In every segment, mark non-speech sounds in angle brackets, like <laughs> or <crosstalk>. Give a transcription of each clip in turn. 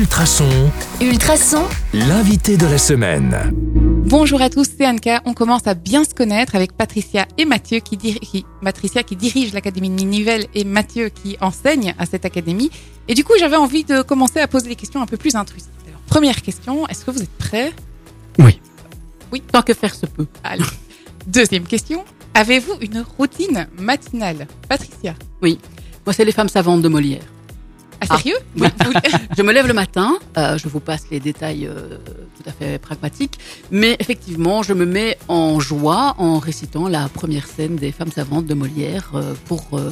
Ultrason, Ultrason, l'invité de la semaine. Bonjour à tous, c'est Anka. On commence à bien se connaître avec Patricia et Mathieu qui, dir- qui- Patricia qui dirige l'Académie de Nivelles et Mathieu qui enseigne à cette académie. Et du coup, j'avais envie de commencer à poser des questions un peu plus intrusives. Alors, première question, est-ce que vous êtes prêts? Oui. Oui. Tant que faire se peut. Allez. Deuxième question, avez-vous une routine matinale? Patricia? Moi, c'est les femmes savantes de Molière. Ah, Ah. sérieux Oui. Vous- <laughs> Je me lève le matin, euh, je vous passe les détails euh, tout à fait pragmatiques, mais effectivement, je me mets en joie en récitant la première scène des femmes savantes de Molière euh, pour, euh,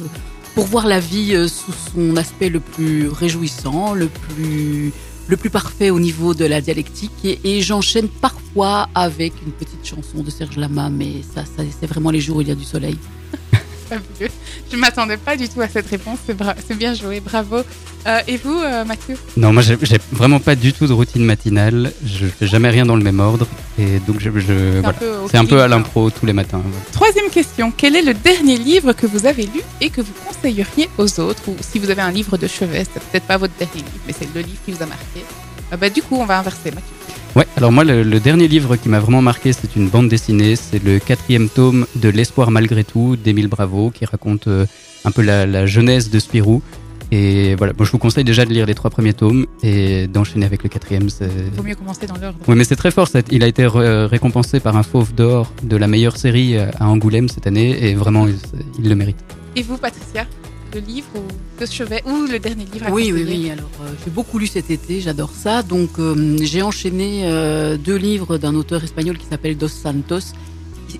pour voir la vie euh, sous son aspect le plus réjouissant, le plus, le plus parfait au niveau de la dialectique. Et, et j'enchaîne parfois avec une petite chanson de Serge Lama, mais ça, ça c'est vraiment les jours où il y a du soleil. <laughs> Fabuleux. Je m'attendais pas du tout à cette réponse. C'est bien joué, bravo. Euh, et vous, euh, Mathieu? Non, moi j'ai vraiment pas du tout de routine matinale. Je fais jamais rien dans le même ordre. Et donc je, je- C'est voilà. un peu à l'impro tous les matins. voilà. Troisième question. Quel est le dernier livre que vous avez lu et que vous conseilleriez aux autres? Ou si vous avez un livre de chevet, c'est peut-être pas votre dernier livre, mais c'est le livre qui vous a marqué. Ah bah, du coup, on va inverser, Mathieu. Ouais, alors moi le, le dernier livre qui m'a vraiment marqué, c'est une bande dessinée. C'est le quatrième tome de L'espoir malgré tout d'Émile Bravo qui raconte euh, un peu la, la jeunesse de Spirou. Et voilà, moi je vous conseille déjà de lire les trois premiers tomes et d'enchaîner avec le quatrième. c'est- Vaut mieux commencer dans l'ordre. Oui, mais c'est très fort. ça. Il a été récompensé par un fauve d'or de la meilleure série euh, à Angoulême cette année et vraiment, il, il le mérite. Et vous, Patricia? Le livre ou de chevet ou le dernier livre à Oui, oui, oui. Alors, euh, j'ai beaucoup lu cet été, j'adore ça. Donc, euh, j'ai enchaîné euh, deux livres d'un auteur espagnol qui s'appelle Dos Santos.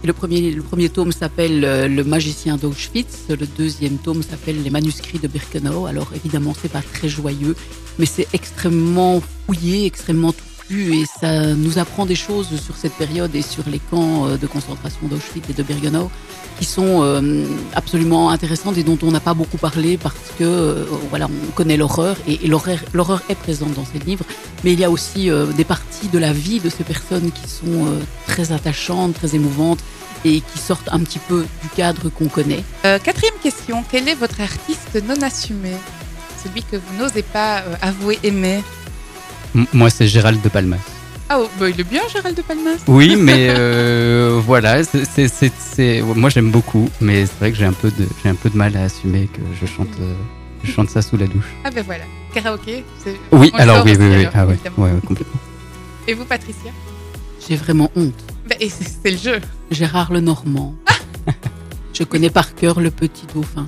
Le premier, le premier tome s'appelle Le magicien d'Auschwitz. Le deuxième tome s'appelle Les manuscrits de Birkenau. Alors, évidemment, c'est pas très joyeux, mais c'est extrêmement fouillé, extrêmement et ça nous apprend des choses sur cette période et sur les camps euh, de concentration d'Auschwitz et de Birkenau qui sont euh, absolument intéressantes et dont on n'a pas beaucoup parlé parce que euh, voilà on connaît l'horreur et, l'horreur est présente dans ces livres. Mais il y a aussi des parties de la vie de ces personnes qui sont très attachantes très émouvantes et qui sortent un petit peu du cadre qu'on connaît. Quatrième question. Quel est votre artiste non assumé? Celui que vous n'osez pas avouer aimer M- moi, c'est Gérald de Palmas. Ah, oh, bah, il est bien, Gérald de Palmas. Oui, mais <laughs> euh, voilà, c'est, moi j'aime beaucoup, mais c'est vrai que j'ai un peu de, j'ai un peu de mal à assumer que je chante, euh, je chante ça sous la douche. Ah, ben voilà. Karaoké. c'est- Oui, alors oui, oui, oui, alors, ah ouais, évidemment. ouais, ouais, complètement. Et vous, Patricia? J'ai vraiment honte Ben, et c'est le jeu. Gérard Lenormand <laughs> je connais par cœur le petit dauphin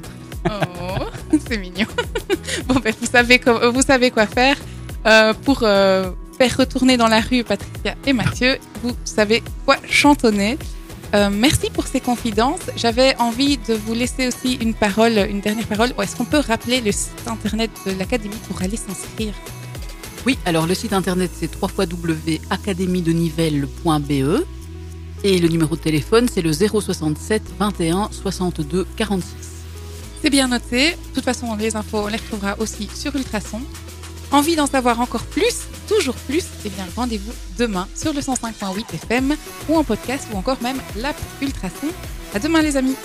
Oh, c'est mignon. <laughs> bon, ben, vous savez, co- vous savez quoi faire euh, pour euh, faire retourner dans la rue Patricia et Mathieu. Vous savez quoi chantonner. Euh, merci pour ces confidences. J'avais envie de vous laisser aussi une parole, une dernière parole. Est-ce qu'on peut rappeler le site internet de l'Académie pour aller s'inscrire? Oui, alors le site internet c'est www.academiedenivelles.be et le numéro de téléphone c'est le 067 21 62 46. C'est bien noté. De toute façon, les infos, on les retrouvera aussi sur Ultrason. Envie d'en savoir encore plus, toujours plus Eh bien, rendez-vous demain sur le 105.8 FM ou en podcast ou encore même l'app Ultrason. À demain, les amis.